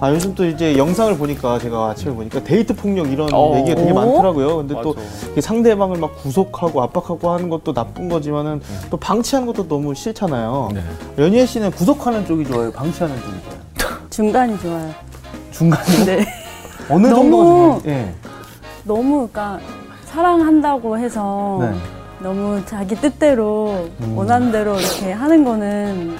아 요즘 또 이제 영상을 보니까 제가 아침에 보니까 데이트 폭력 이런 어. 얘기가 되게 오? 많더라고요. 근데 또 맞아. 이게 상대방을 막 구속하고 압박하고 하는 것도 나쁜 거지만은 또 방치하는 것도 너무 싫잖아요. 네. 연희애 씨는 구속하는 쪽이 좋아요, 방치하는 쪽이 좋아요. 중간이 좋아요. 중간에 네. 어느 정도가 중요해? 예. 너무 그러니까 사랑한다고 해서 네. 너무 자기 뜻대로 음. 원하는 대로 이렇게 하는 거는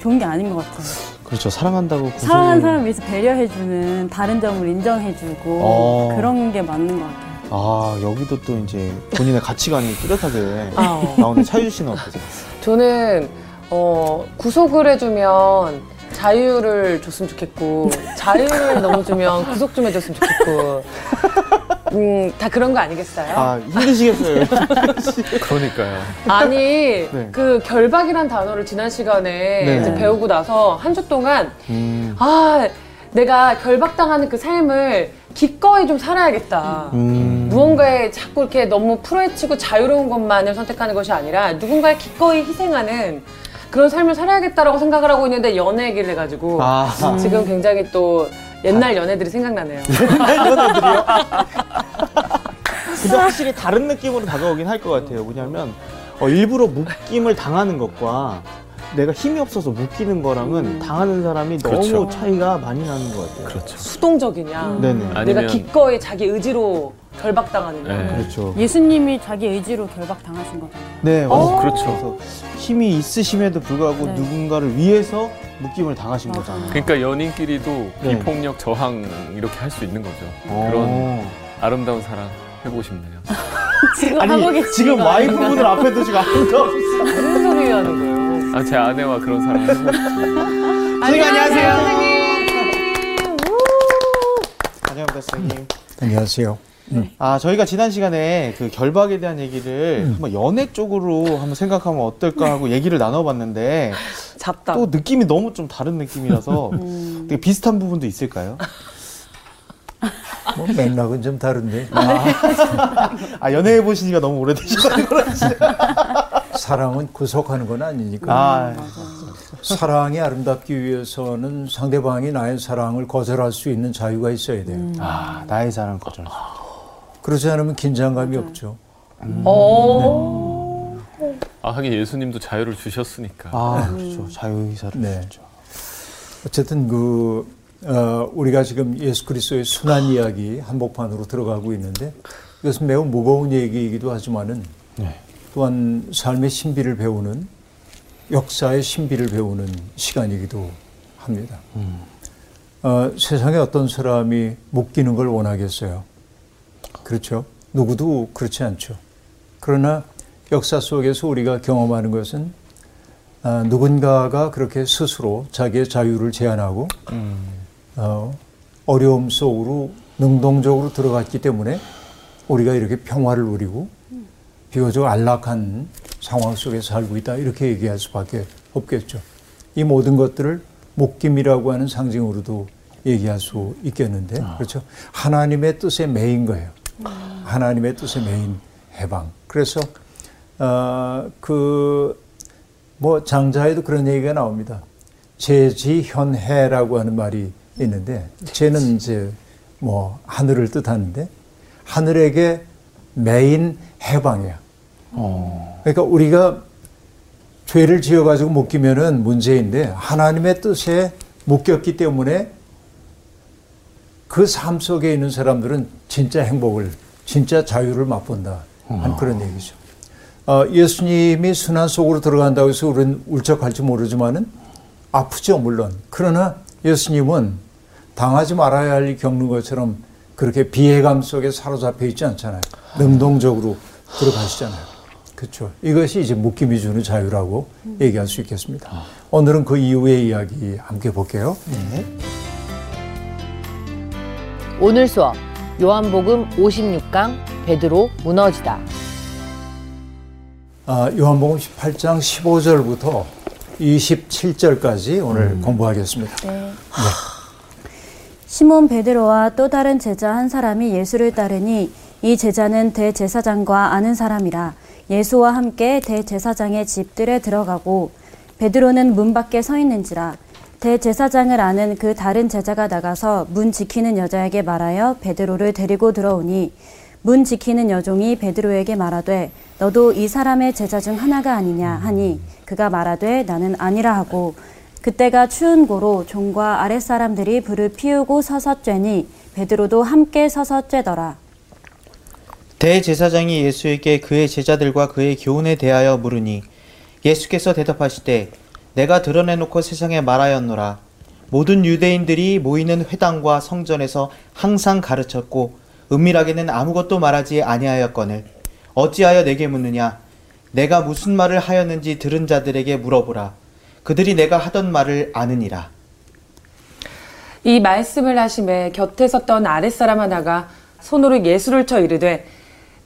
좋은 게 아닌 것 같아요. 그렇죠. 사랑한다고 구속을 사랑하는 사람 위해서 배려해주는 다른 점을 인정해주고 어. 그런 게 맞는 것 같아요. 아 여기도 또 이제 본인의 가치관이 뚜렷하게 아, 어. 나오는데 차유주 씨는 어떠세요? 저는 어, 구속을 해주면 자유를 줬으면 좋겠고 자유를 너무 주면 구속 좀 해줬으면 좋겠고 음, 다 그런 거 아니겠어요? 아 힘드시겠어요. 그러니까요. 아니 네. 그 결박이란 단어를 지난 시간에 네. 이제 배우고 나서 한 주 동안 음, 아 내가 결박당하는 그 삶을 기꺼이 좀 살아야겠다. 음. 무언가에 자꾸 이렇게 너무 풀어헤치고 자유로운 것만을 선택하는 것이 아니라 누군가에 기꺼이 희생하는 그런 삶을 살아야겠다라고 생각을 하고 있는데 연애 얘기를 해가지고 아, 지금 굉장히 또 옛날 연애들이 생각나네요. 연애들이요? 근데 확실히 다른 느낌으로 다가오긴 할 것 같아요. 뭐냐면 어, 일부러 묶임을 당하는 것과 내가 힘이 없어서 묶이는 거랑은 당하는 사람이 그렇죠. 너무 차이가 많이 나는 것 같아요. 그렇죠. 수동적이냐, 네네. 내가 아니면 기꺼이 자기 의지로 결박당하느냐. 네. 그렇죠. 예수님이 자기 의지로 결박당하신 거잖아요. 네, 어, 맞아요. 그렇죠. 그래서 힘이 있으심에도 불구하고 네. 누군가를 위해서 묶임을 당하신. 거잖아요. 그러니까 연인끼리도 네. 비폭력 저항 이렇게 할 수 있는 거죠. 어. 그런 아름다운 사랑 해보고 싶네요. 지금 하고 아니 계신 지금 거 와이프분을 앞에 두시고 아름다운 무슨 소리 하는 거예요? 아, 제 아내와 그런 사랑 해보고 싶어요. 선생님 안녕하세요. 선생님. 안녕합니다 선생님. 안녕하세요. 아 저희가 지난 시간에 그 결박에 대한 얘기를 한번 연애 쪽으로 한번 생각하면 어떨까 하고 얘기를 나눠봤는데 잡다. 또 느낌이 너무 좀 다른 느낌이라서 음. 되게 비슷한 부분도 있을까요? 뭐 맥락은 좀 다른데 아 연애해 보신 지가 너무 오래되셔서 그런지. 사랑은 구속하는 건 아니니까 아 사랑이 아름답기 위해서는 상대방이 나의 사랑을 거절할 수 있는 자유가 있어야 돼요. 아, 나의 사랑 거절. 그렇지 않으면 긴장감이 없죠. 어. 아, 하긴 예수님도 자유를 주셨으니까. 아 그렇죠 자유 의사를 네. 주죠. 어쨌든 그 어, 우리가 지금 예수 그리스도의 순환 이야기 한복판으로 들어가고 있는데 이것은 매우 무거운 얘기이기도 하지만은 네. 또한 삶의 신비를 배우는 역사의 신비를 배우는 시간이기도 합니다. 어, 세상에 어떤 사람이 묶이는 걸 원하겠어요. 그렇죠? 누구도 그렇지 않죠. 그러나 역사 속에서 우리가 경험하는 것은 아, 누군가가 그렇게 스스로 자기의 자유를 제한하고 어, 어려움 속으로 능동적으로 들어갔기 때문에 우리가 이렇게 평화를 누리고 비교적 안락한 상황 속에 살고 있다 이렇게 얘기할 수밖에 없겠죠. 이 모든 것들을 목김이라고 하는 상징으로도 얘기할 수 있겠는데 그렇죠. 하나님의 뜻에 매인 거예요. 하나님의 뜻에 매인 해방. 그래서 어, 그뭐 장자에도 그런 얘기가 나옵니다. 제지현해라고 하는 말이 있는데 제는 이제 뭐 하늘을 뜻하는데 하늘에게 매인 해방이야. 그러니까 우리가 죄를 지어가지고 묶이면은 문제인데 하나님의 뜻에 묶였기 때문에 그 삶 속에 있는 사람들은 진짜 행복을, 진짜 자유를 맛본다. 한 그런 얘기죠. 어, 예수님이 순환 속으로 들어간다고 해서 우리는 울적할지 모르지만은 아프죠, 물론. 그러나 예수님은 당하지 말아야 할일 겪는 것처럼 그렇게 비애감 속에 사로잡혀 있지 않잖아요. 능동적으로 들어가시잖아요. 그렇죠. 이것이 이제 묶임이 주는 자유라고 얘기할 수 있겠습니다. 오늘은 그 이후의 이야기 함께 볼게요. 오늘 수업 요한복음 56강 베드로 무너지다. 아, 요한복음 18장 15절부터 27절까지 오늘 공부하겠습니다. 네. 시몬 베드로와 또 다른 제자 한 사람이 예수를 따르니 이 제자는 대제사장과 아는 사람이라 예수와 함께 대제사장의 집들에 들어가고 베드로는 문 밖에 서 있는지라 대제사장을 아는 그 다른 제자가 나가서 문 지키는 여자에게 말하여 베드로를 데리고 들어오니 문 지키는 여종이 베드로에게 말하되 너도 이 사람의 제자 중 하나가 아니냐? 하니 그가 말하되 나는 아니라 하고 그때가 추운 고로 종과 아랫사람들이 불을 피우고 서서 쬐니 베드로도 함께 서서 쬐더라. 대제사장이 예수에게 그의 제자들과 그의 교훈에 대하여 물으니 예수께서 대답하시되 내가 드러내놓고 세상에 말하였노라. 모든 유대인들이 모이는 회당과 성전에서 항상 가르쳤고 은밀하게는 아무것도 말하지 아니하였거늘. 어찌하여 내게 묻느냐? 내가 무슨 말을 하였는지 들은 자들에게 물어보라. 그들이 내가 하던 말을 아느니라. 이 말씀을 하심에 곁에 섰던 아랫사람 하나가 손으로 예수를 쳐 이르되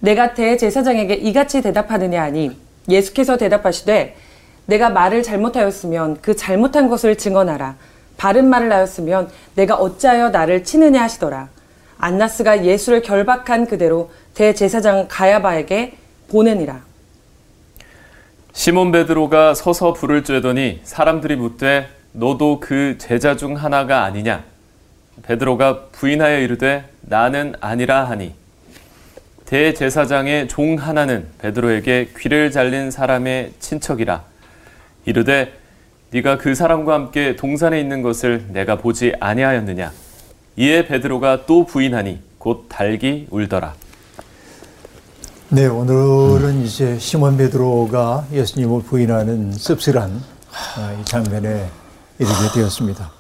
내가 대제사장에게 이같이 대답하느냐 하니 예수께서 대답하시되 내가 말을 잘못하였으면 그 잘못한 것을 증언하라. 바른 말을 하였으면 내가 어찌하여 나를 치느냐 하시더라. 안나스가 예수를 결박한 그대로 대제사장 가야바에게 보내니라. 시몬 베드로가 서서 불을 쬐더니 사람들이 묻되 너도 그 제자 중 하나가 아니냐? 베드로가 부인하여 이르되 나는 아니라 하니. 대제사장의 종 하나는 베드로에게 귀를 잘린 사람의 친척이라 이르되 네가 그 사람과 함께 동산에 있는 것을 내가 보지 아니하였느냐 이에 베드로가 또 부인하니 곧 달기 울더라 네, 오늘은 이제 시몬 베드로가 예수님을 부인하는 씁쓸한 아, 이 장면에 이르게 되었습니다.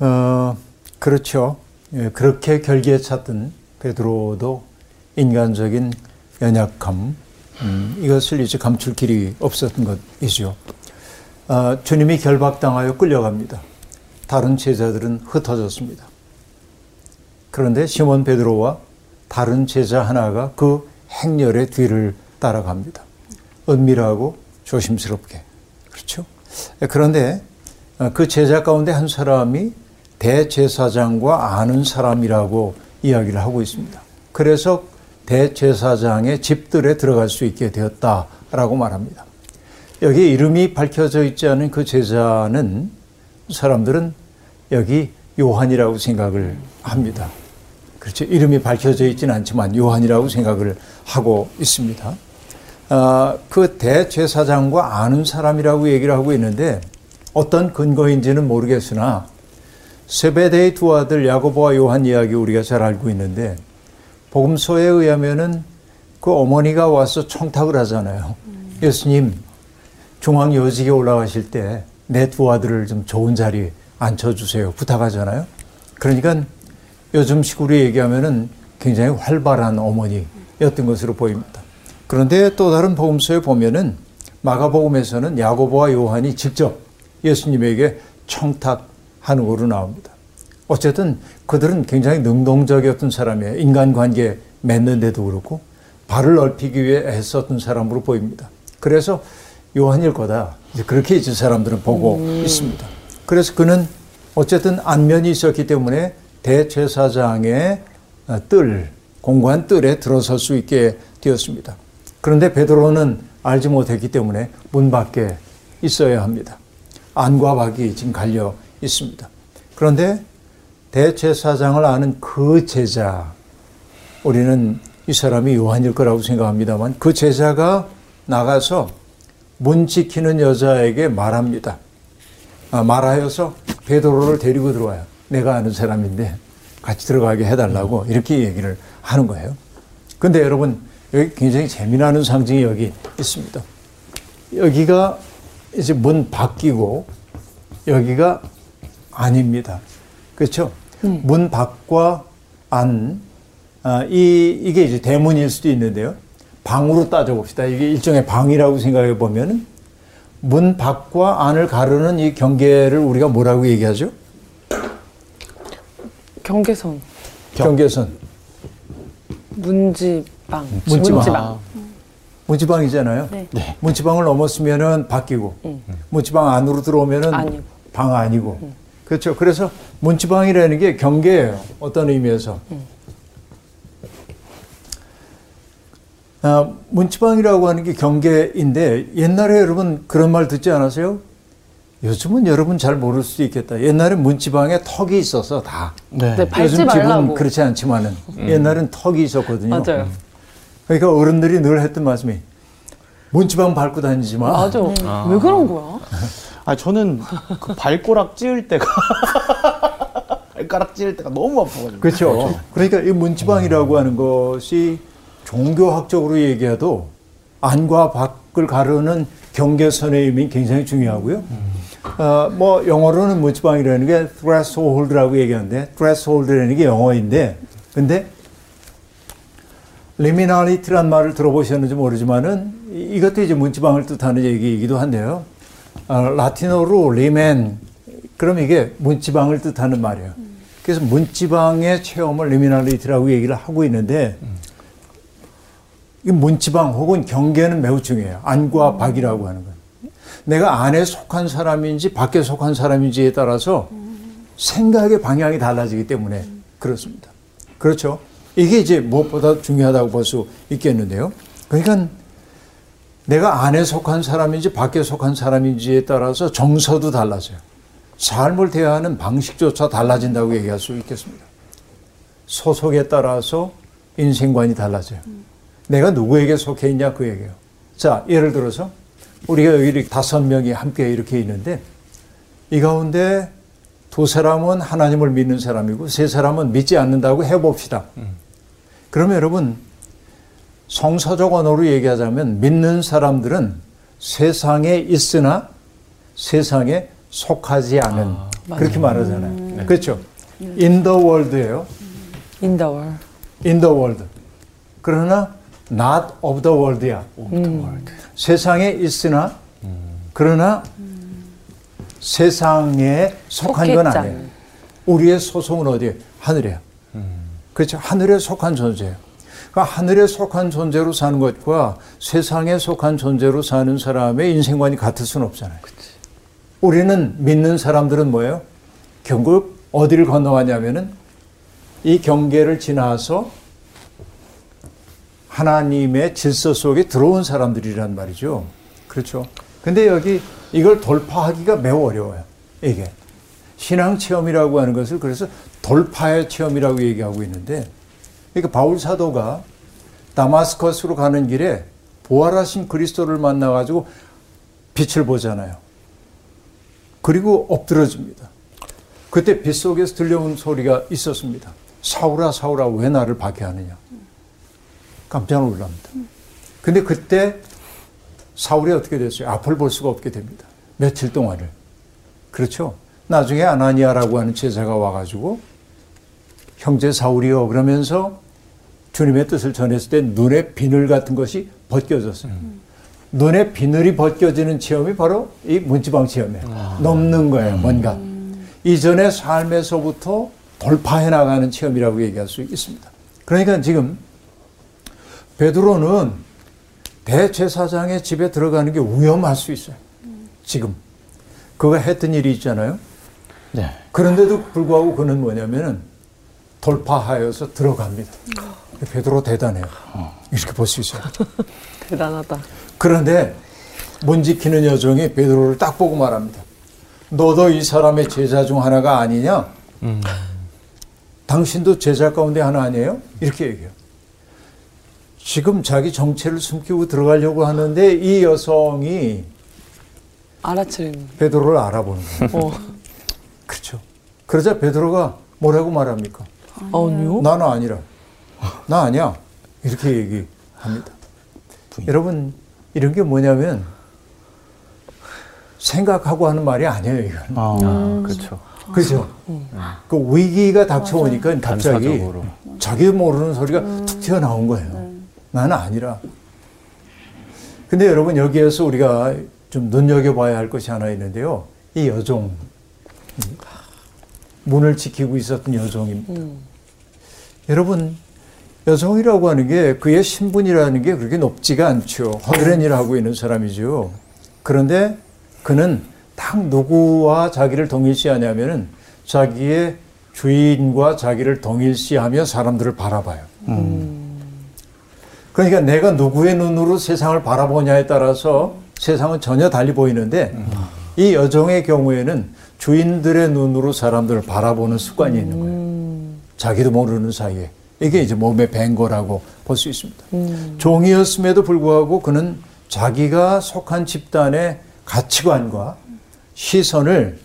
어, 그렇죠. 예, 그렇게 결기에 찼던 베드로도 인간적인 연약함, 음, 이것을 이제 감출 길이 없었던 것이죠. 아, 주님이 결박당하여 끌려갑니다. 다른 제자들은 흩어졌습니다. 그런데 시몬 베드로와 다른 제자 하나가 그 행렬의 뒤를 따라갑니다. 은밀하고 조심스럽게. 그렇죠? 그런데 그 제자 가운데 한 사람이 대제사장과 아는 사람이라고 이야기를 하고 있습니다. 그래서 대제사장의 집들에 들어갈 수 있게 되었다라고 말합니다. 여기 이름이 밝혀져 있지 않은 그 제자는 사람들은 여기 요한이라고 생각을 합니다. 그렇죠. 이름이 밝혀져 있지는 않지만 요한이라고 생각을 하고 있습니다. 아, 그 대제사장과 아는 사람이라고 얘기를 하고 있는데 어떤 근거인지는 모르겠으나 세베대의 두 아들 야고보와 요한 이야기 우리가 잘 알고 있는데 복음서에 의하면은 그 어머니가 와서 청탁을 하잖아요. 예수님 중앙 요직에 올라가실 때 내 두 아들을 좀 좋은 자리에 앉혀주세요. 부탁하잖아요. 그러니까 요즘식으로 얘기하면은 굉장히 활발한 어머니였던 것으로 보입니다. 그런데 또 다른 복음서에 보면은 마가복음에서는 야고보와 요한이 직접 예수님에게 청탁하는 거로 나옵니다. 어쨌든 그들은 굉장히 능동적이었던 사람이에요. 인간관계 맺는데도 그렇고 발을 넓히기 위해 애썼던 사람으로 보입니다. 그래서 요한일 거다. 이제 그렇게 이제 사람들은 보고 음. 있습니다. 그래서 그는 어쨌든 안면이 있었기 때문에 대제사장의 뜰, 공관 뜰에 들어설 수 있게 되었습니다. 그런데 베드로는 알지 못했기 때문에 문 밖에 있어야 합니다. 안과 밖이 지금 갈려 있습니다. 그런데 대제사장을 아는 그 제자, 우리는 이 사람이 요한일 거라고 생각합니다만 그 제자가 나가서 문 지키는 여자에게 말합니다. 아, 말하여서 베드로를 데리고 들어와요. 내가 아는 사람인데 같이 들어가게 해달라고 이렇게 얘기를 하는 거예요. 근데 여러분 여기 굉장히 재미나는 상징이 여기 있습니다. 여기가 이제 문 밖이고 여기가 안입니다. 그렇죠? 음. 문 밖과 안, 아, 이, 이게 이제 대문일 수도 있는데요. 방으로 따져봅시다. 이게 일종의 방이라고 생각해 보면은 문 밖과 안을 가르는 이 경계를 우리가 뭐라고 얘기하죠? 경계선. 경계선. 문지방. 문지방. 문지방. 문지방이잖아요. 네. 네. 문지방을 넘었으면은 바뀌고, 음. 문지방 안으로 들어오면은 아니고. 방 아니고. 음. 그렇죠. 그래서 문지방이라는 게 경계예요. 어떤 의미에서. 음. 아, 문지방이라고 하는 게 경계인데 옛날에 여러분 그런 말 듣지 않았어요? 요즘은 여러분 잘 모를 수도 있겠다. 옛날에 문지방에 턱이 있어서 다. 네. 네, 밟지 요즘 집은 말라고. 그렇지 않지만은 옛날엔 턱이 있었거든요. 맞아요. 그러니까 어른들이 늘 했던 말씀이 문지방 밟고 다니지 마. 맞아. 왜 그런 거야? 아 저는 그 발가락 찌을 때가 발가락 찌을 때가 너무 아파가지고. 그렇죠. 그러니까 이 문지방이라고 하는 것이 종교학적으로 얘기해도 안과 밖을 가르는 경계선의 의미 굉장히 중요하고요. 어, 뭐 영어로는 문지방이라는 게 threshold라고 얘기하는데 threshold라는 게 영어인데 근데 liminality란 말을 들어보셨는지 모르지만은 이- 이것도 이제 문지방을 뜻하는 얘기이기도 한데요. 어, 라틴어로 리멘 그럼 이게 문지방을 뜻하는 말이에요. 그래서 문지방의 체험을 liminality라고 얘기를 하고 있는데 이 문지방 혹은 경계는 매우 중요해요. 안과 밖이라고 하는 건. 내가 안에 속한 사람인지 밖에 속한 사람인지에 따라서 생각의 방향이 달라지기 때문에 그렇습니다. 그렇죠. 이게 이제 무엇보다 중요하다고 볼 수 있겠는데요. 그러니까 내가 안에 속한 사람인지 밖에 속한 사람인지에 따라서 정서도 달라져요. 삶을 대하는 방식조차 달라진다고 얘기할 수 있겠습니다. 소속에 따라서 인생관이 달라져요. 내가 누구에게 속해 있냐 그 얘기예요. 자, 예를 들어서 우리가 여기 다섯 명이 함께 이렇게 있는데 이 가운데 두 사람은 하나님을 믿는 사람이고 세 사람은 믿지 않는다고 해봅시다. 그러면 여러분 성서적 언어로 얘기하자면 믿는 사람들은 세상에 있으나 세상에 속하지 않은 그렇게 말하잖아요. 그렇죠. In the world예요. 인더월. In the world. 그러나 not of the world야. 세상에 있으나 그러나 세상에 속한 건 속했잖아. 아니에요. 우리의 소속은 어디에? 하늘이에요. 그렇죠. 하늘에 속한 존재예요. 그러니까 하늘에 속한 존재로 사는 것과 세상에 속한 존재로 사는 사람의 인생관이 같을 수는 없잖아요. 우리는 믿는 사람들은 뭐예요? 결국 어디를 건너가냐면은 이 경계를 지나서 하나님의 질서 속에 들어온 사람들이란 말이죠. 그렇죠. 근데 여기 이걸 돌파하기가 매우 어려워요. 이게. 신앙 체험이라고 하는 것을 그래서 돌파의 체험이라고 얘기하고 있는데 그러니까 바울 사도가 다마스커스로 가는 길에 부활하신 그리스도를 만나가지고 빛을 보잖아요. 그리고 엎드러집니다. 그때 빛 속에서 들려온 소리가 있었습니다. 사울아, 사울아, 왜 나를 박해하느냐? 깜짝 놀랍니다. 근데 그때 사울이 어떻게 됐어요? 앞을 볼 수가 없게 됩니다. 며칠 동안을. 그렇죠? 나중에 아나니아라고 하는 제자가 와가지고 형제 사울이요 그러면서 주님의 뜻을 전했을 때 눈에 비늘 같은 것이 벗겨졌어요. 눈에 비늘이 벗겨지는 체험이 바로 이 문지방 체험이에요. 넘는 거예요, 뭔가. 이전의 삶에서부터 돌파해 나가는 체험이라고 얘기할 수 있습니다. 그러니까 지금 베드로는 대제사장의 집에 들어가는 게 위험할 수 있어요. 지금. 그가 했던 일이 있잖아요. 네. 그런데도 불구하고 그는 뭐냐면은 돌파하여서 들어갑니다. 베드로 대단해요. 이렇게 볼 수 있어요. 대단하다. 그런데 문 지키는 여종이 베드로를 딱 보고 말합니다. 너도 이 사람의 제자 중 하나가 아니냐? 당신도 제자 가운데 하나 아니에요? 이렇게 얘기해요. 지금 자기 정체를 숨기고 들어가려고 하는데 이 여성이 알아채는. 베드로를 알아보는 거예요. 어. 그렇죠. 그러자 베드로가 뭐라고 말합니까? 아니요? 나는 아니라. 나 아니야. 이렇게 얘기합니다. 여러분, 이런 게 뭐냐면 생각하고 하는 말이 아니에요, 이건. 아, 그렇죠. 그죠? 그 위기가 닥쳐오니까 갑자기. 자기 모르는 소리가 툭 튀어나온 거예요. 나는 아니라. 근데 여러분, 여기에서 우리가 좀 눈여겨봐야 할 것이 하나 있는데요. 이 여종. 문을 지키고 있었던 여종입니다. 여러분, 여성이라고 하는 게 그의 신분이라는 게 그렇게 높지가 않죠. 허드렛 일을 하고 있는 사람이죠. 그런데 그는 딱 누구와 자기를 동일시하냐면은 자기의 주인과 자기를 동일시하며 사람들을 바라봐요. 그러니까 내가 누구의 눈으로 세상을 바라보냐에 따라서 세상은 전혀 달리 보이는데 이 여정의 경우에는 주인들의 눈으로 사람들을 바라보는 습관이 있는 거예요. 자기도 모르는 사이에. 이게 이제 몸에 밴 거라고 볼 수 있습니다. 종이었음에도 불구하고 그는 자기가 속한 집단의 가치관과 시선을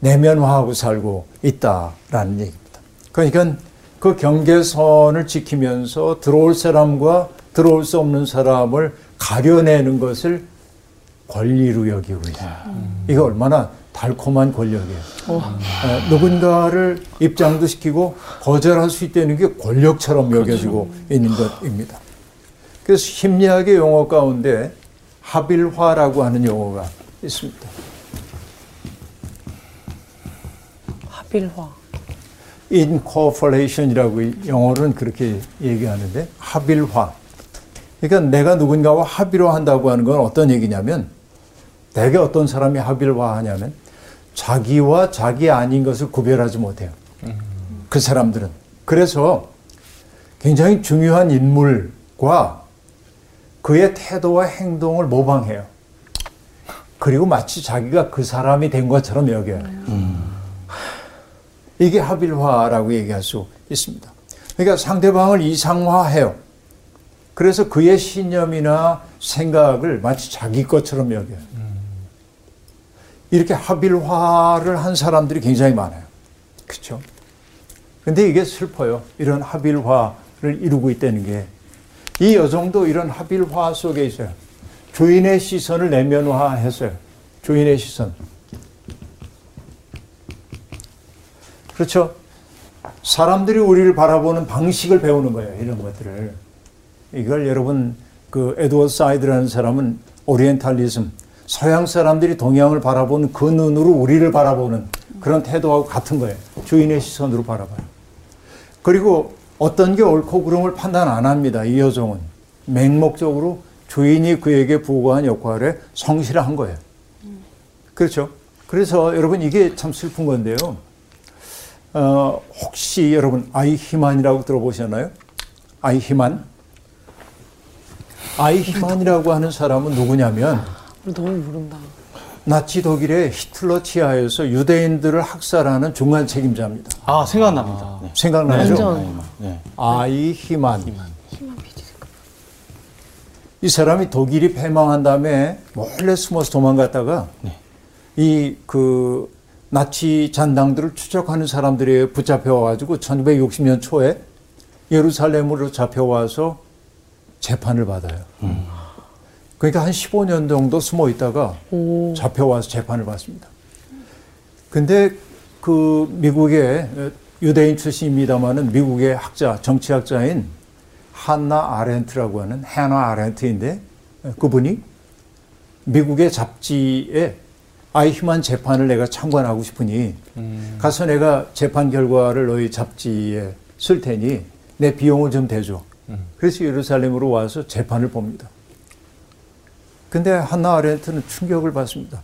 내면화하고 살고 있다라는 얘기입니다. 그러니까 그 경계선을 지키면서 들어올 사람과 들어올 수 없는 사람을 가려내는 것을 권리로 여기고 있어요. 이거 얼마나 달콤한 권력이에요. 어, 누군가를 입장도 시키고 거절할 수 있다는 게 권력처럼 여겨지고 있는 것입니다. 그래서 심리학의 용어 가운데 합일화라고 하는 용어가 있습니다. 합일화. Incorporation이라고 영어로는 그렇게 얘기하는데 합일화. 그러니까 내가 누군가와 합의로 한다고 하는 건 어떤 얘기냐면 대개 어떤 사람이 합일화 하냐면 자기와 자기 아닌 것을 구별하지 못해요. 그 사람들은. 그래서 굉장히 중요한 인물과 그의 태도와 행동을 모방해요. 그리고 마치 자기가 그 사람이 된 것처럼 여겨요. 이게 합일화라고 얘기할 수 있습니다. 그러니까 상대방을 이상화해요. 그래서 그의 신념이나 생각을 마치 자기 것처럼 여겨요. 이렇게 합일화를 한 사람들이 굉장히 많아요. 그렇죠? 근데 이게 슬퍼요. 이런 합일화를 이루고 있다는 게. 이 여성도 이런 합일화 속에 있어요. 주인의 시선을 내면화했어요. 주인의 시선. 그렇죠? 사람들이 우리를 바라보는 방식을 배우는 거예요. 이런 것들을. 이걸 여러분 그 에드워드 사이드라는 사람은 오리엔탈리즘 서양 사람들이 동양을 바라보는 그 눈으로 우리를 바라보는 그런 태도하고 같은 거예요. 주인의 시선으로 바라봐요. 그리고 어떤 게 옳고 그름을 판단 안 합니다. 이 여종은 맹목적으로 주인이 그에게 부과한 역할에 성실한 거예요. 그렇죠? 그래서 여러분 이게 참 슬픈 건데요. 어, 혹시 여러분 아이히만이라고 들어보셨나요? 아이히만? 아이히만이라고 하는 사람은 누구냐면 너무 모른다. 나치 독일의 히틀러 치하에서 유대인들을 학살하는 중간 책임자입니다. 아 생각납니다. 네. 생각나죠? 완전. 네. 아이히만. 이 사람이 독일이 패망한 다음에 몰래 숨어서 도망갔다가 이그 나치 잔당들을 추적하는 사람들이 붙잡혀 와가지고 1960년 초에 예루살렘으로 잡혀와서 재판을 받아요. 그러니까 한 15년 정도 숨어 있다가 잡혀와서 재판을 받습니다. 근데 그 미국의 유대인 출신입니다만은 미국의 학자, 정치학자인 한나 아렌트라고 하는 해나 아렌트인데 그분이 미국의 잡지에 아이히만 재판을 내가 참관하고 싶으니 가서 내가 재판 결과를 너희 잡지에 쓸 테니 내 비용을 좀 대줘. 그래서 예루살렘으로 와서 재판을 봅니다. 근데 한나 아렌트는 충격을 받습니다.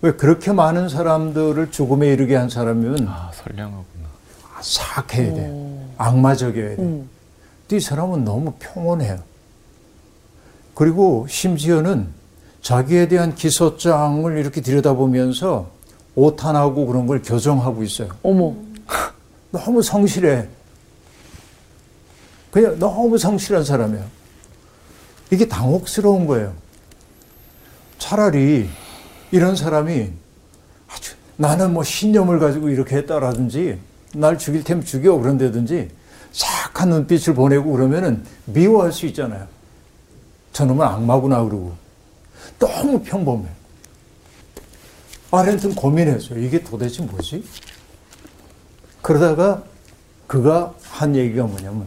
왜 그렇게 많은 사람들을 죽음에 이르게 한 사람이면 아, 선량하구나. 사악해야 돼. 악마적이어야 돼. 근데 이 사람은 너무 평온해요. 그리고 심지어는 자기에 대한 기소장을 이렇게 들여다보면서 오탄하고 그런 걸 교정하고 있어요. 어머. 너무 성실해. 그냥 너무 성실한 사람이에요. 이게 당혹스러운 거예요. 차라리 이런 사람이 아주 나는 뭐 신념을 가지고 이렇게 했다라든지 날 죽일 테면 죽여 그런다든지 착한 눈빛을 보내고 그러면은 미워할 수 있잖아요. 저놈은 악마구나 그러고 너무 평범해. 아렌트는 고민했어요. 이게 도대체 뭐지? 그러다가 그가 한 얘기가 뭐냐면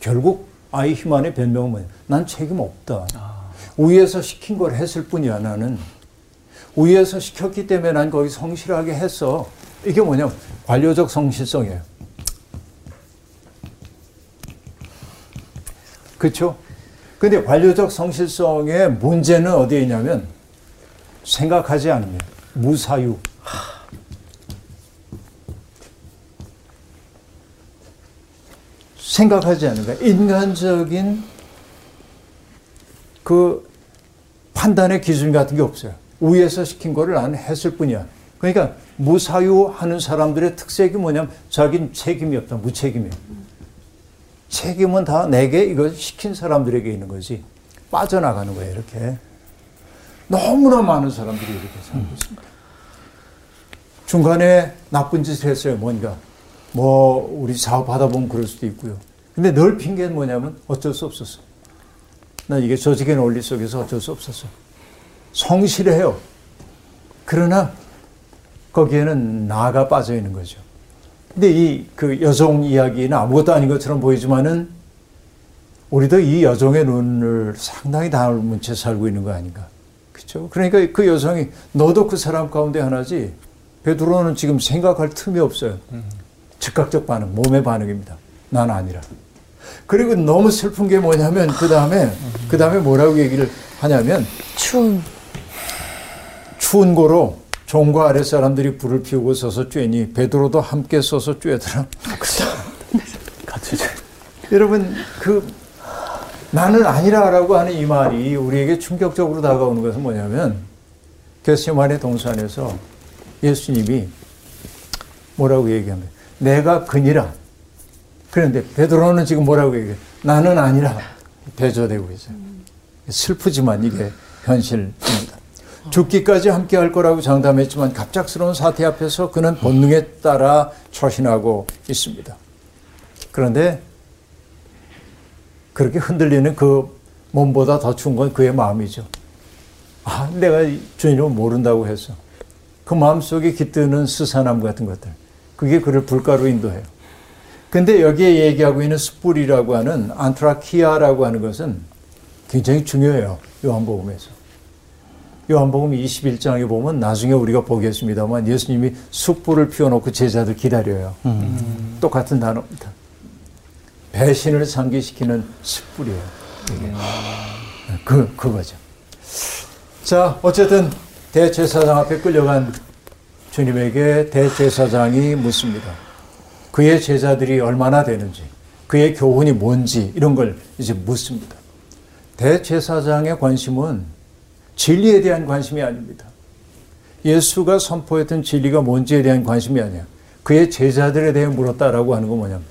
결국 아이히만의 변명은 뭐냐? 난 책임 없다. 위에서 시킨 걸 했을 뿐이야 나는. 위에서 시켰기 때문에 난 거기 성실하게 했어. 이게 뭐냐면 관료적 성실성이에요. 그렇죠? 근데 관료적 성실성의 문제는 어디에 있냐면 생각하지 않으면 무사유. 생각하지 않는 거야. 인간적인 그 판단의 기준 같은 게 없어요. 위에서 시킨 거를 나는 했을 뿐이야. 그러니까 무사유하는 사람들의 특색이 뭐냐면 자기는 책임이 없다. 무책임이야. 책임은 다 내게 이걸 시킨 사람들에게 있는 거지. 빠져나가는 거예요, 이렇게. 너무나 많은 사람들이 이렇게 살고 있습니다. 중간에 나쁜 짓을 했어요, 뭔가. 뭐, 우리 사업하다 보면 그럴 수도 있고요. 근데 늘 핑계는 뭐냐면 어쩔 수 없었어. 나 이게 조직의 논리 속에서 어쩔 수 없었어. 성실해요. 그러나 거기에는 나가 빠져 있는 거죠. 근데 이 그 여성 이야기는 아무것도 아닌 것처럼 보이지만은 우리도 이 여종의 눈을 상당히 닮은 채 살고 있는 거 아닌가. 그렇죠? 그러니까 그 여성이 너도 그 사람 가운데 하나지. 베드로는 지금 생각할 틈이 없어요. 즉각적 반응, 몸의 반응입니다. 난 아니라. 그리고 너무 슬픈 게 뭐냐면 그 다음에 그 다음에 뭐라고 얘기를 하냐면 추운. 추운 고로 종과 아랫 사람들이 불을 피우고 서서 쬐니 베드로도 함께 서서 쬐더라. 같이 이제 여러분 그 나는 아니라라고 하는 이 말이 우리에게 충격적으로 다가오는 것은 뭐냐면 겟세마네 동산에서 예수님이 뭐라고 얘기합니다. 내가 그니라. 그런데 베드로는 지금 뭐라고 얘기해? 나는 아니라 대조되고 있어요. 슬프지만 이게 현실입니다. 죽기까지 함께 할 거라고 장담했지만 갑작스러운 사태 앞에서 그는 본능에 따라 처신하고 있습니다. 그런데 그렇게 흔들리는 그 몸보다 더 추운 건 그의 마음이죠. 아, 내가 주님을 모른다고 했어. 그 마음 속에 깃드는 스산함 같은 것들. 그게 그를 불가로 인도해요. 근데 여기에 얘기하고 있는 숯불이라고 하는 안트라키아라고 하는 것은 굉장히 중요해요. 요한복음에서. 요한복음 21장에 보면 나중에 우리가 보겠습니다만 예수님이 숯불을 피워놓고 제자들 기다려요. 똑같은 단어입니다. 배신을 상기시키는 숯불이에요. 이게. 그, 그거죠. 자, 어쨌든 대제사장 앞에 끌려간 주님에게 대제사장이 묻습니다. 그의 제자들이 얼마나 되는지, 그의 교훈이 뭔지 이런 걸 이제 묻습니다. 대제사장의 관심은 진리에 대한 관심이 아닙니다. 예수가 선포했던 진리가 뭔지에 대한 관심이 아니야. 그의 제자들에 대해 물었다라고 하는 건 뭐냐면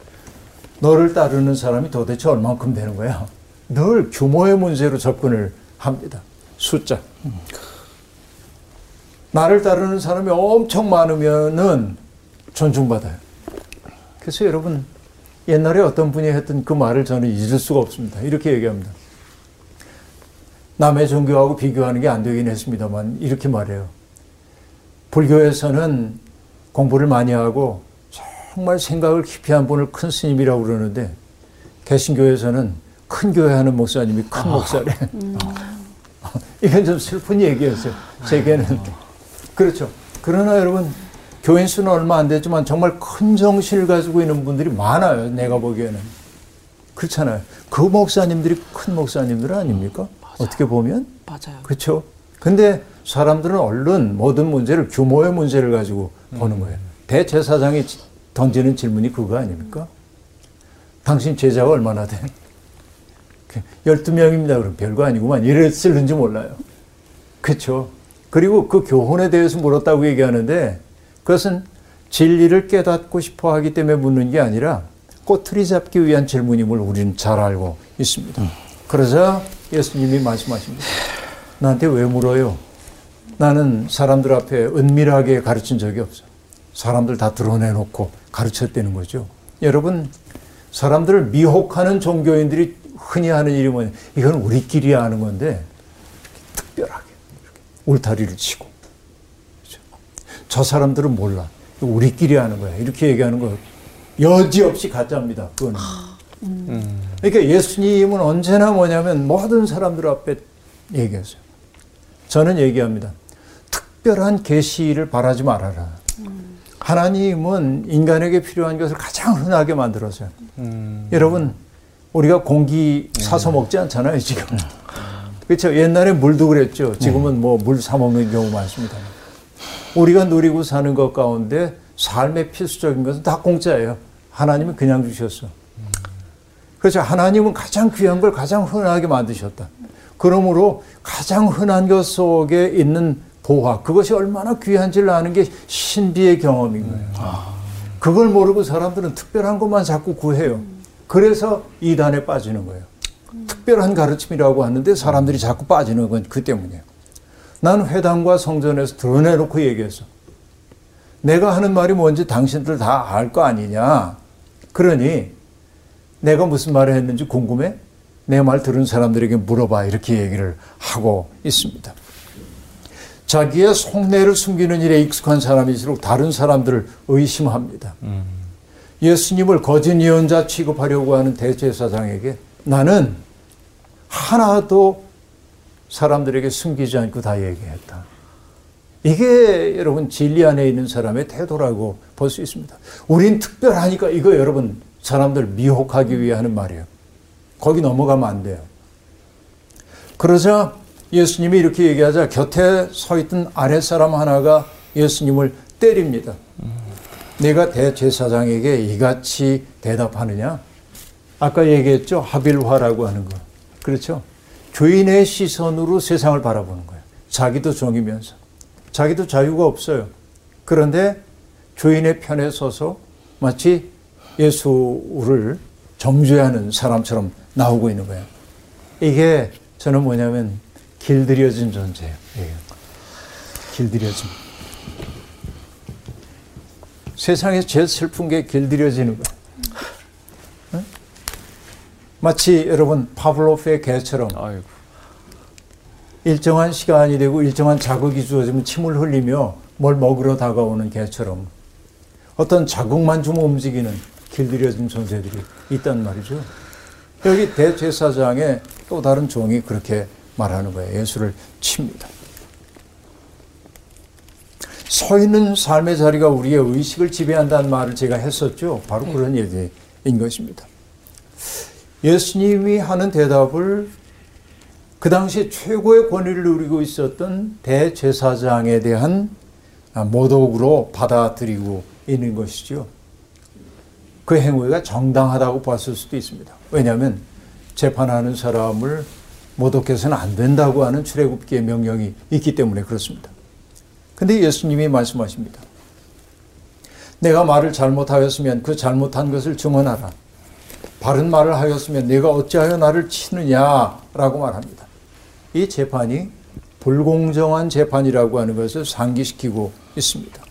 너를 따르는 사람이 도대체 얼만큼 되는 거야? 늘 규모의 문제로 접근을 합니다. 숫자. 나를 따르는 사람이 엄청 많으면은 존중받아요. 그래서 여러분 옛날에 어떤 분이 했던 그 말을 저는 잊을 수가 없습니다. 이렇게 얘기합니다. 남의 종교하고 비교하는 게 안 되긴 했습니다만 이렇게 말해요. 불교에서는 공부를 많이 하고 정말 생각을 깊이 한 분을 큰 스님이라고 그러는데 개신교에서는 큰 교회 하는 목사님이 큰 목사래. 이건 좀 슬픈 얘기였어요. 제게는. 그렇죠. 그러나 여러분 교인 수는 얼마 안 되지만 정말 큰 정신을 가지고 있는 분들이 많아요. 내가 보기에는. 그렇잖아요. 그 목사님들이 큰 목사님들 아닙니까? 어떻게 보면? 맞아요. 그렇죠. 근데 사람들은 얼른 모든 문제를 규모의 문제를 가지고 보는 거예요. 대제사장이 지- 던지는 질문이 그거 아닙니까? 당신 제자가 얼마나 돼? 12명입니다. 그럼 별거 아니구만. 이랬을는지 몰라요. 그렇죠. 그리고 그 교훈에 대해서 물었다고 얘기하는데 그것은 진리를 깨닫고 싶어 하기 때문에 묻는 게 아니라 꼬투리 잡기 위한 질문임을 우리는 잘 알고 있습니다. 그러자 예수님이 말씀하십니다. 나한테 왜 물어요? 나는 사람들 앞에 은밀하게 가르친 적이 없어. 사람들 다 드러내놓고 가르쳤다는 거죠. 여러분, 사람들을 미혹하는 종교인들이 흔히 하는 일이 뭐냐. 이건 우리끼리 하는 건데, 특별하게. 이렇게 울타리를 치고. 그렇죠? 저 사람들은 몰라. 우리끼리 하는 거야. 이렇게 얘기하는 거 여지없이 가짜입니다. 그거는. 그러니까 예수님은 언제나 뭐냐면 모든 사람들 앞에 얘기했어요. 저는 얘기합니다. 특별한 계시를 바라지 말아라. 하나님은 인간에게 필요한 것을 가장 흔하게 만들었어요. 여러분, 우리가 공기 사서 먹지 않잖아요, 지금. 그렇죠. 옛날에 물도 그랬죠. 지금은 뭐 물 사 먹는 경우 많습니다. 우리가 누리고 사는 것 가운데 삶의 필수적인 것은 다 공짜예요. 하나님은 그냥 주셨어. 그렇죠. 하나님은 가장 귀한 걸 가장 흔하게 만드셨다. 그러므로 가장 흔한 것 속에 있는 보화 그것이 얼마나 귀한지를 아는 게 신비의 경험인 거예요. 그걸 모르고 사람들은 특별한 것만 자꾸 구해요. 그래서 이단에 빠지는 거예요. 특별한 가르침이라고 하는데 사람들이 자꾸 빠지는 건 그 때문이에요. 나는 회당과 성전에서 드러내놓고 얘기했어. 내가 하는 말이 뭔지 당신들 다 알 거 아니냐. 그러니 내가 무슨 말을 했는지 궁금해? 내 말 들은 사람들에게 물어봐. 이렇게 얘기를 하고 있습니다. 자기의 속내를 숨기는 일에 익숙한 사람일수록 다른 사람들을 의심합니다. 예수님을 거짓 예언자 취급하려고 하는 대제사장에게 나는 하나도 사람들에게 숨기지 않고 다 얘기했다. 이게 여러분 진리 안에 있는 사람의 태도라고 볼 수 있습니다. 우린 특별하니까 이거 여러분 사람들 미혹하기 위해 하는 말이에요. 거기 넘어가면 안 돼요. 그러자 예수님이 이렇게 얘기하자 곁에 서 있던 아랫사람 하나가 예수님을 때립니다. 내가 대제사장에게 이같이 대답하느냐? 아까 얘기했죠. 하빌화라고 하는 거. 그렇죠? 죄인의 시선으로 세상을 바라보는 거예요. 자기도 종이면서. 자기도 자유가 없어요. 그런데 죄인의 편에 서서 마치 예수를 정죄하는 사람처럼 나오고 있는 거예요. 이게 저는 뭐냐면 길들여진 존재예요. 길들여짐. 세상에 제일 슬픈 게 길들여지는 거예요. 응? 마치 여러분 파블로프의 개처럼 아이고. 일정한 시간이 되고 일정한 자극이 주어지면 침을 흘리며 뭘 먹으러 다가오는 개처럼 어떤 자극만 주면 움직이는 길들여진 존재들이 있단 말이죠. 여기 대제사장의 또 다른 종이 그렇게 말하는 거예요. 예수를 칩니다. 서 있는 삶의 자리가 우리의 의식을 지배한다는 말을 제가 했었죠. 바로 그런 얘기인 것입니다. 예수님이 하는 대답을 그 당시 최고의 권위를 누리고 있었던 대제사장에 대한 모독으로 받아들이고 있는 것이죠. 그 행위가 정당하다고 봤을 수도 있습니다. 왜냐하면 재판하는 사람을 모독해서는 안 된다고 하는 출애굽기의 명령이 있기 때문에 그렇습니다. 근데 예수님이 말씀하십니다. 내가 말을 잘못하였으면 그 잘못한 것을 증언하라. 바른 말을 하였으면 내가 어찌하여 나를 치느냐라고 말합니다. 이 재판이 불공정한 재판이라고 하는 것을 상기시키고 있습니다.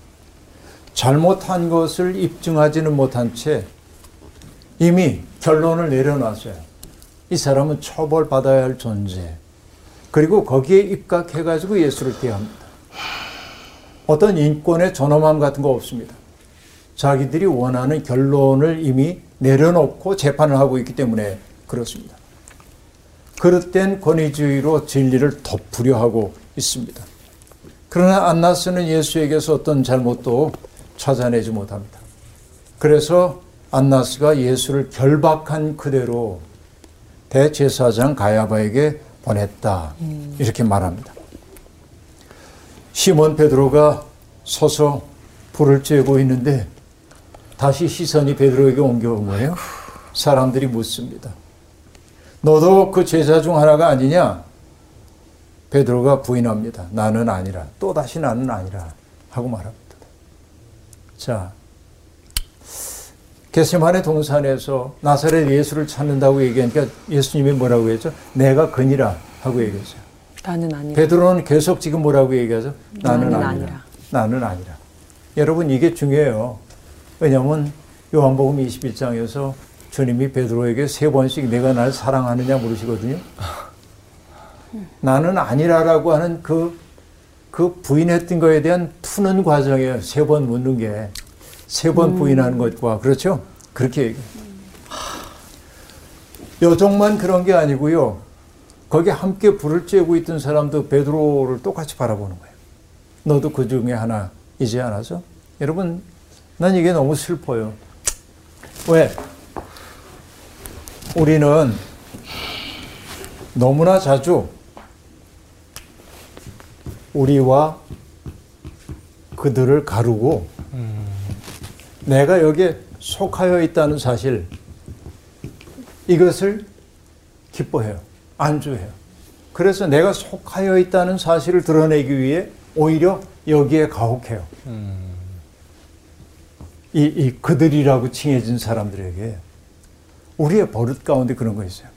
잘못한 것을 입증하지는 못한 채 이미 결론을 내려놨어요. 이 사람은 처벌받아야 할 존재. 그리고 거기에 입각해가지고 예수를 대합니다. 어떤 인권의 존엄함 같은 거 없습니다. 자기들이 원하는 결론을 이미 내려놓고 재판을 하고 있기 때문에 그렇습니다. 그릇된 권위주의로 진리를 덮으려 하고 있습니다. 그러나 안나스는 예수에게서 어떤 잘못도 찾아내지 못합니다. 그래서 안나스가 예수를 결박한 그대로 대제사장 가야바에게 보냈다. 이렇게 말합니다. 시몬 베드로가 서서 불을 쬐고 있는데 다시 시선이 베드로에게 옮겨온 거예요. 사람들이 묻습니다. 너도 그 제자 중 하나가 아니냐? 베드로가 부인합니다. 나는 아니라. 또 다시 나는 아니라. 하고 말합니다. 자, 게세만의 동산에서 나사렛 예수를 찾는다고 얘기하니까 예수님이 뭐라고 했죠? 내가 그니라 하고 얘기했어요. 나는 아니라. 베드로는 계속 지금 뭐라고 얘기하죠? 나는, 나는 아니라. 아니라. 나는 아니라. 여러분 이게 중요해요. 왜냐하면 요한복음 21장에서 주님이 베드로에게 세 번씩 내가 날 사랑하느냐 물으시거든요. 나는 아니라라고 하는 그, 그 부인했던 거에 대한 푸는 과정이에요. 세번 묻는 게. 세번 부인하는 것과, 그렇죠? 그렇게 얘기해요. 여종만 그런 게 아니고요. 거기 함께 불을 쬐고 있던 사람도 베드로를 똑같이 바라보는 거예요. 너도 그 중에 하나이지 않아서? 여러분, 난 이게 너무 슬퍼요. 왜? 우리는 너무나 자주 우리와 그들을 가르고 내가 여기에 속하여 있다는 사실 이것을 기뻐해요. 안주해요. 그래서 내가 속하여 있다는 사실을 드러내기 위해 오히려 여기에 가혹해요. 이, 이 그들이라고 칭해진 사람들에게 우리의 버릇 가운데 그런 거 있어요.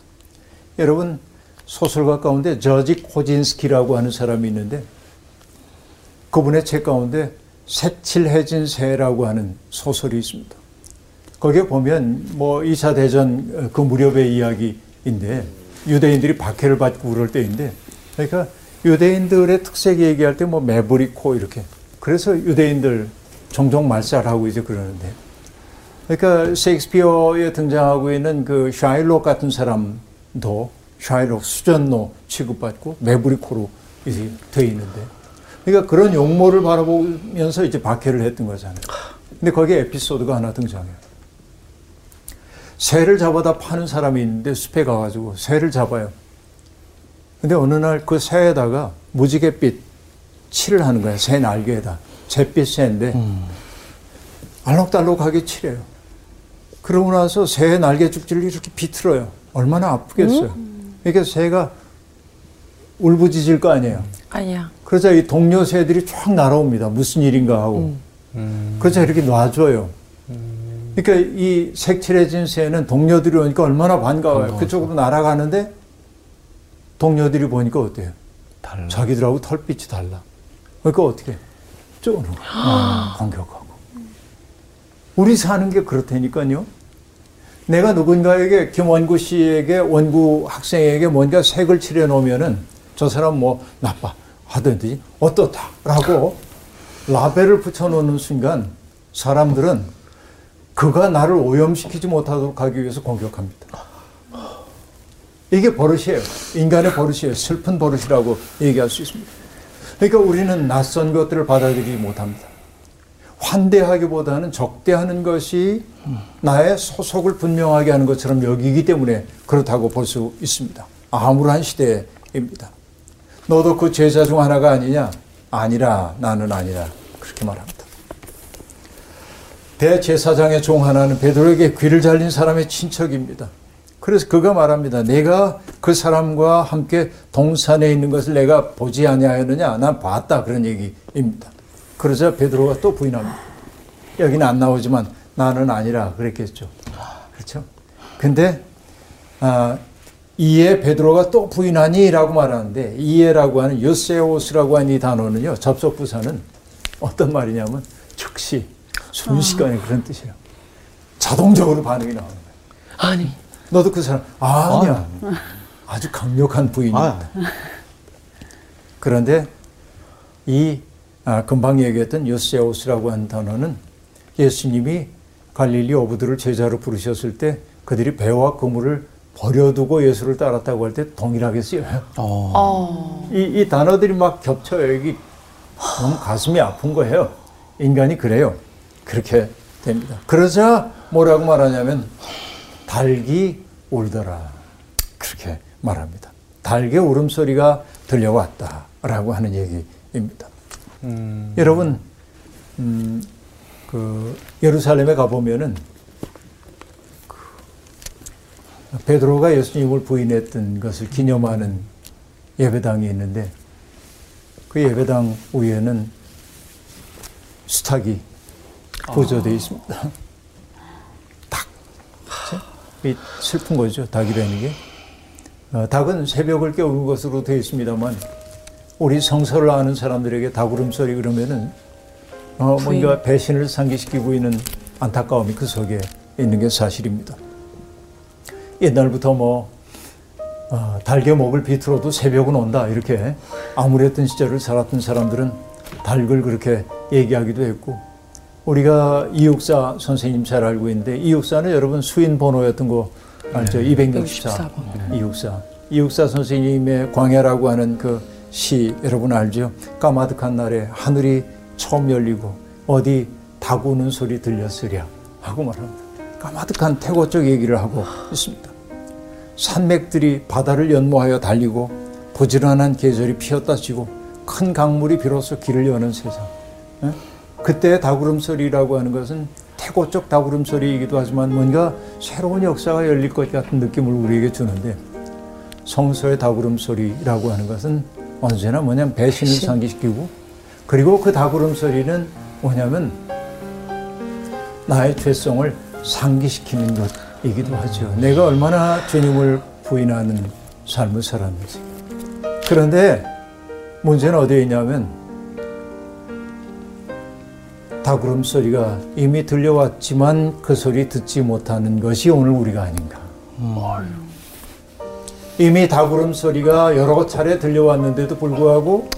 여러분 소설가 가운데 저지 코진스키라고 하는 사람이 있는데 그분의 책 가운데 색칠해진 새라고 하는 소설이 있습니다. 거기에 보면 뭐 2차 대전 그 무렵의 이야기인데 유대인들이 박해를 받고 그럴 때인데 그러니까 유대인들의 특색 얘기할 때 뭐 매부리코 이렇게 그래서 유대인들 종종 말살하고 이제 그러는데 그러니까 셰익스피어에 등장하고 있는 그 샤일록 같은 사람도 샤일록 수전노 취급받고 매부리코로 이제 돼 있는데 그러니까 그런 용모를 바라보면서 이제 박해를 했던 거잖아요. 근데 거기에 에피소드가 하나 등장해요. 새를 잡아다 파는 사람이 있는데 숲에 가가지고 새를 잡아요. 근데 어느 날 그 새에다가 무지갯빛 칠을 하는 거야. 새 날개에다. 잿빛 새인데 알록달록하게 칠해요. 그러고 나서 새 날개 죽지를 이렇게 비틀어요. 얼마나 아프겠어요. 그러니까 새가 울부짖을 거 아니에요. 아니야. 그러자 이 동료 새들이 쫙 날아옵니다. 무슨 일인가 하고. 그러자 이렇게 놔줘요. 그러니까 이 색칠해진 새는 동료들이 오니까 얼마나 반가워요. 그쪽으로 날아가는데 동료들이 보니까 어때요? 달라. 자기들하고 털빛이 달라. 그러니까 어떻게? 쪼는 거. 공격하고. 우리 사는 게 그렇다니까요. 내가 누군가에게 김원구 씨에게 원구 학생에게 뭔가 색을 칠해 놓으면은 저 사람 뭐 나빠 하든지 어떻다라고 라벨을 붙여 놓는 순간 사람들은 그가 나를 오염시키지 못하도록 하기 위해서 공격합니다. 이게 버릇이에요. 인간의 버릇이에요. 슬픈 버릇이라고 얘기할 수 있습니다. 그러니까 우리는 낯선 것들을 받아들이지 못합니다. 환대하기보다는 적대하는 것이 나의 소속을 분명하게 하는 것처럼 여기기 때문에 그렇다고 볼 수 있습니다. 암울한 시대입니다. 너도 그 제자 중 하나가 아니냐? 아니라 나는 아니라 그렇게 말합니다. 대제사장의 종 하나는 베드로에게 귀를 잘린 사람의 친척입니다. 그래서 그가 말합니다. 내가 그 사람과 함께 동산에 있는 것을 내가 보지 아니하였느냐? 난 봤다 그런 얘기입니다. 그러자 베드로가 또 부인합니다. 여기는 안 나오지만 나는 아니라 그랬겠죠. 그렇죠? 근데 아, 이에 베드로가 또 부인하니라고 말하는데 이에라고 하는 요세오스라고 하는 이 단어는요. 접속 부사는 어떤 말이냐면 즉시 순식간에 그런 뜻이에요. 자동적으로 반응이 나오는 거예요. 아니. 너도 그 사람 아니야. 아 주 강력한 부인입니다. 그런데 이 아, 금방 얘기했던 요세오스라고 하는 단어는 예수님이 갈릴리 어부들을 제자로 부르셨을 때 그들이 배와 그물을 버려두고 예수를 따랐다고 할 때 동일하게 쓰여요. 어. 이, 이 단어들이 막 겹쳐요. 여기 너무 가슴이 아픈 거예요. 인간이 그래요. 그렇게 됩니다. 그러자 뭐라고 말하냐면 닭이 울더라. 그렇게 말합니다. 닭의 울음소리가 들려왔다라고 하는 얘기입니다. 여러분, 음, 그 예루살렘에 가보면은 그 베드로가 예수님을 부인했던 것을 기념하는 예배당이 있는데 그 예배당 위에는 수탉이 보조되어 있습니다. 닭. 이 슬픈 거죠. 닭이라는 게. 어, 닭은 새벽을 깨우는 것으로 되어 있습니다만 우리 성서를 아는 사람들에게 닭 울음소리 그러면은 어, 뭔가 배신을 상기시키고 있는 안타까움이 그 속에 있는 게 사실입니다. 옛날부터 뭐 어, 닭의 목을 비틀어도 새벽은 온다 이렇게 암울했던 시절을 살았던 사람들은 닭을 그렇게 얘기하기도 했고 우리가 이육사 선생님 잘 알고 있는데 이육사는 여러분 수인 번호였던 거 알죠? 264 264 번. 이육사 이육사 선생님의 광야라고 하는 그 시 여러분 알죠? 까마득한 날에 하늘이 처음 열리고 어디 닭 우는 소리 들렸으랴 하고 말합니다. 까마득한 태고 쪽 얘기를 하고 있습니다. 산맥들이 바다를 연모하여 달리고 부지런한 계절이 피었다 지고 큰 강물이 비로소 길을 여는 세상. 예? 그때 다구름 소리라고 하는 것은 태고 쪽 다구름 소리이기도 하지만 뭔가 새로운 역사가 열릴 것 같은 느낌을 우리에게 주는데 성서의 다구름 소리라고 하는 것은 언제나 뭐냐면 배신을 상기시키고 그리고 그 다구름 소리는 뭐냐면 나의 죄성을 상기시키는 것 이기도 하죠. 내가 얼마나 주님을 부인하는 삶을 살았는지. 그런데 문제는 어디에 있냐면 다구름 소리가 이미 들려왔지만 그 소리 듣지 못하는 것이 오늘 우리가 아닌가. 이미 다구름 소리가 여러 차례 들려왔는데도 불구하고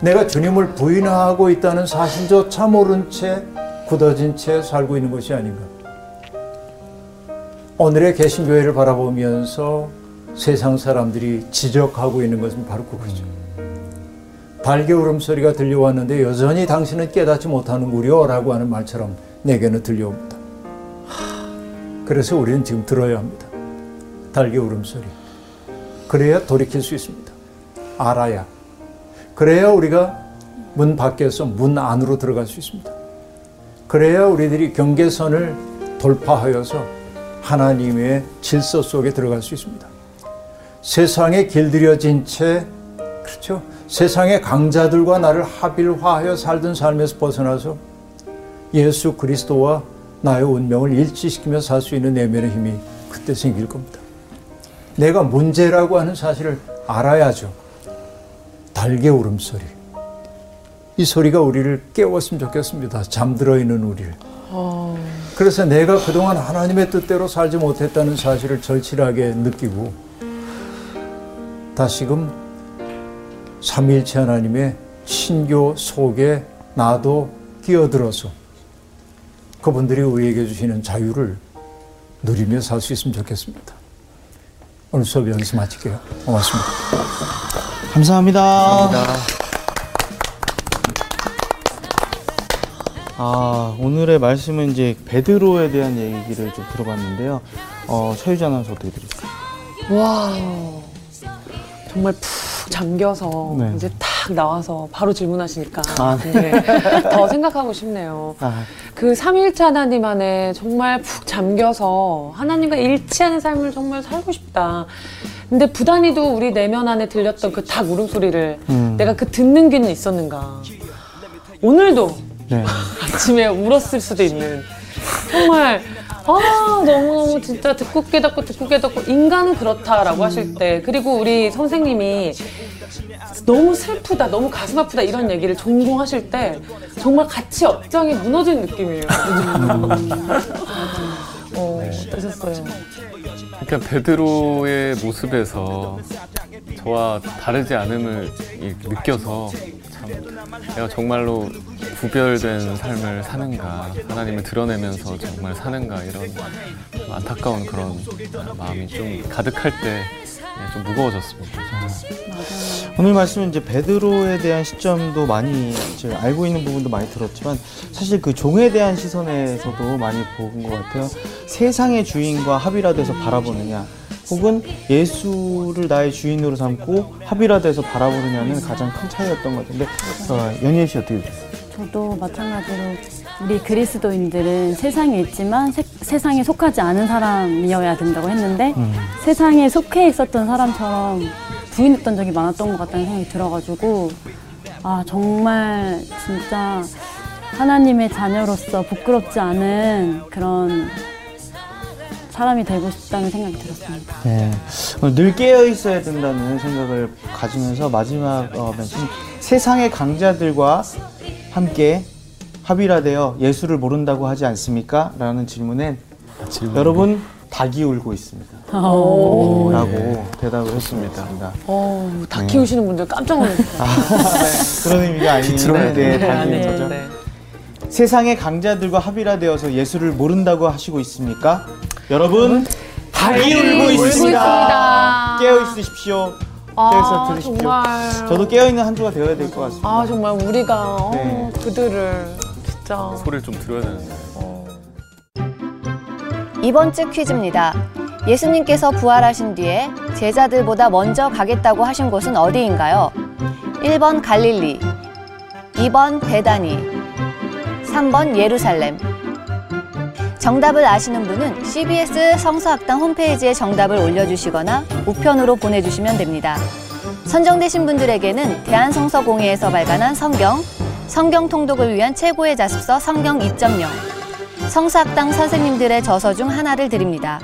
내가 주님을 부인하고 있다는 사실조차 모른 채 굳어진 채 살고 있는 것이 아닌가. 오늘의 개신교회를 바라보면서 세상 사람들이 지적하고 있는 것은 바로 그거죠. 달개 울음소리가 들려왔는데 여전히 당신은 깨닫지 못하는구려 라고 하는 말처럼 내게는 들려옵니다. 그래서 우리는 지금 들어야 합니다. 달개 울음소리. 그래야 돌이킬 수 있습니다. 알아야. 그래야 우리가 문 밖에서 문 안으로 들어갈 수 있습니다. 그래야 우리들이 경계선을 돌파하여서 하나님의 질서 속에 들어갈 수 있습니다. 세상에 길들여진 채, 그렇죠? 세상의 강자들과 나를 합일화하여 살던 삶에서 벗어나서 예수 그리스도와 나의 운명을 일치시키며 살 수 있는 내면의 힘이 그때 생길 겁니다. 내가 문제라고 하는 사실을 알아야죠. 달개 울음소리. 이 소리가 우리를 깨웠으면 좋겠습니다. 잠들어 있는 우리를. 그래서 내가 그동안 하나님의 뜻대로 살지 못했다는 사실을 절실하게 느끼고 다시금 삼위일체 하나님의 신교 속에 나도 끼어들어서 그분들이 우리에게 주시는 자유를 누리며 살 수 있으면 좋겠습니다. 오늘 수업 여기서 마칠게요. 고맙습니다. 감사합니다. 아, 오늘의 말씀은 이제 베드로에 대한 얘기를 좀 들어봤는데요. 어, 최유자 아나운서 어떻게 들으셨어요? 와 정말 푹 잠겨서 네. 이제 탁 나와서 바로 질문하시니까 아, 네. 더 생각하고 싶네요. 아, 그 삼위일체 하나님 안에 정말 푹 잠겨서 하나님과 일치하는 삶을 정말 살고 싶다. 근데 부단히도 우리 내면 안에 들렸던 그 닭 울음소리를 음. 내가 그 듣는 귀는 있었는가. 오늘도 네. 아침에 울었을 수도 있는 정말 아 너무너무 진짜 듣고 깨닫고 듣고 깨닫고 인간은 그렇다라고 하실 때 그리고 우리 선생님이 너무 슬프다 너무 가슴 아프다 이런 얘기를 종종 하실 때 정말 같이 억장이 무너진 느낌이에요 어, 어떠셨어요? 그러니까 베드로의 모습에서 저와 다르지 않음을 느껴서 참 내가 정말로 구별된 삶을 사는가 하나님을 드러내면서 정말 사는가 이런 안타까운 그런 마음이 좀 가득할 때 좀 무거워졌습니다. 오늘 말씀은 이제 베드로에 대한 시점도 많이 이제 알고 있는 부분도 많이 들었지만 사실 그 종에 대한 시선에서도 많이 본 것 같아요. 세상의 주인과 합일화돼서 바라보느냐, 혹은 예수를 나의 주인으로 삼고 합일화돼서 바라보느냐는 가장 큰 차이였던 것 같은데 어, 연희애 씨 어떻게 됐어요? 저도 마찬가지로 우리 그리스도인들은 세상에 있지만 세, 세상에 속하지 않은 사람이어야 된다고 했는데 세상에 속해 있었던 사람처럼 부인했던 적이 많았던 것 같다는 생각이 들어가지고 아 정말 진짜 하나님의 자녀로서 부끄럽지 않은 그런 사람이 되고 싶다는 생각이 들었습니다. 네. 어, 늘 깨어 있어야 된다는 생각을 가지면서 마지막 어, 말씀 세상의 강자들과 함께 합일화되어 예수를 모른다고 하지 않습니까? 라는 질문엔 여러분 닭이 울고 있습니다. 오. 라고 대답을 했습니다. 어, 다 키우시는 분들 깜짝 놀랐어요 그런 의미가 아닌데 네, 닭이. 울죠. 네. 세상의 강자들과 합일화되어서 예수를 모른다고 하시고 있습니까? 여러분 닭이 울고 있습니다. 있습니다. 깨어 있으십시오. 깨어 아 들으십시오. 정말 저도 깨어 있는 한 주가 되어야 될 것 같습니다. 아 정말 우리가 어, 네. 그들을 진짜 소리를 좀 들어야 되는데. 이번 주 퀴즈입니다. 예수님께서 부활하신 뒤에 제자들보다 먼저 가겠다고 하신 곳은 어디인가요? 1번 갈릴리, 2번 베다니, 3번 예루살렘. 정답을 아시는 분은 CBS 성서학당 홈페이지에 정답을 올려주시거나 우편으로 보내주시면 됩니다. 선정되신 분들에게는 대한성서공회에서 발간한 성경, 성경 통독을 위한 최고의 자습서 성경 2.0, 성사학당 선생님들의 저서 중 하나를 드립니다.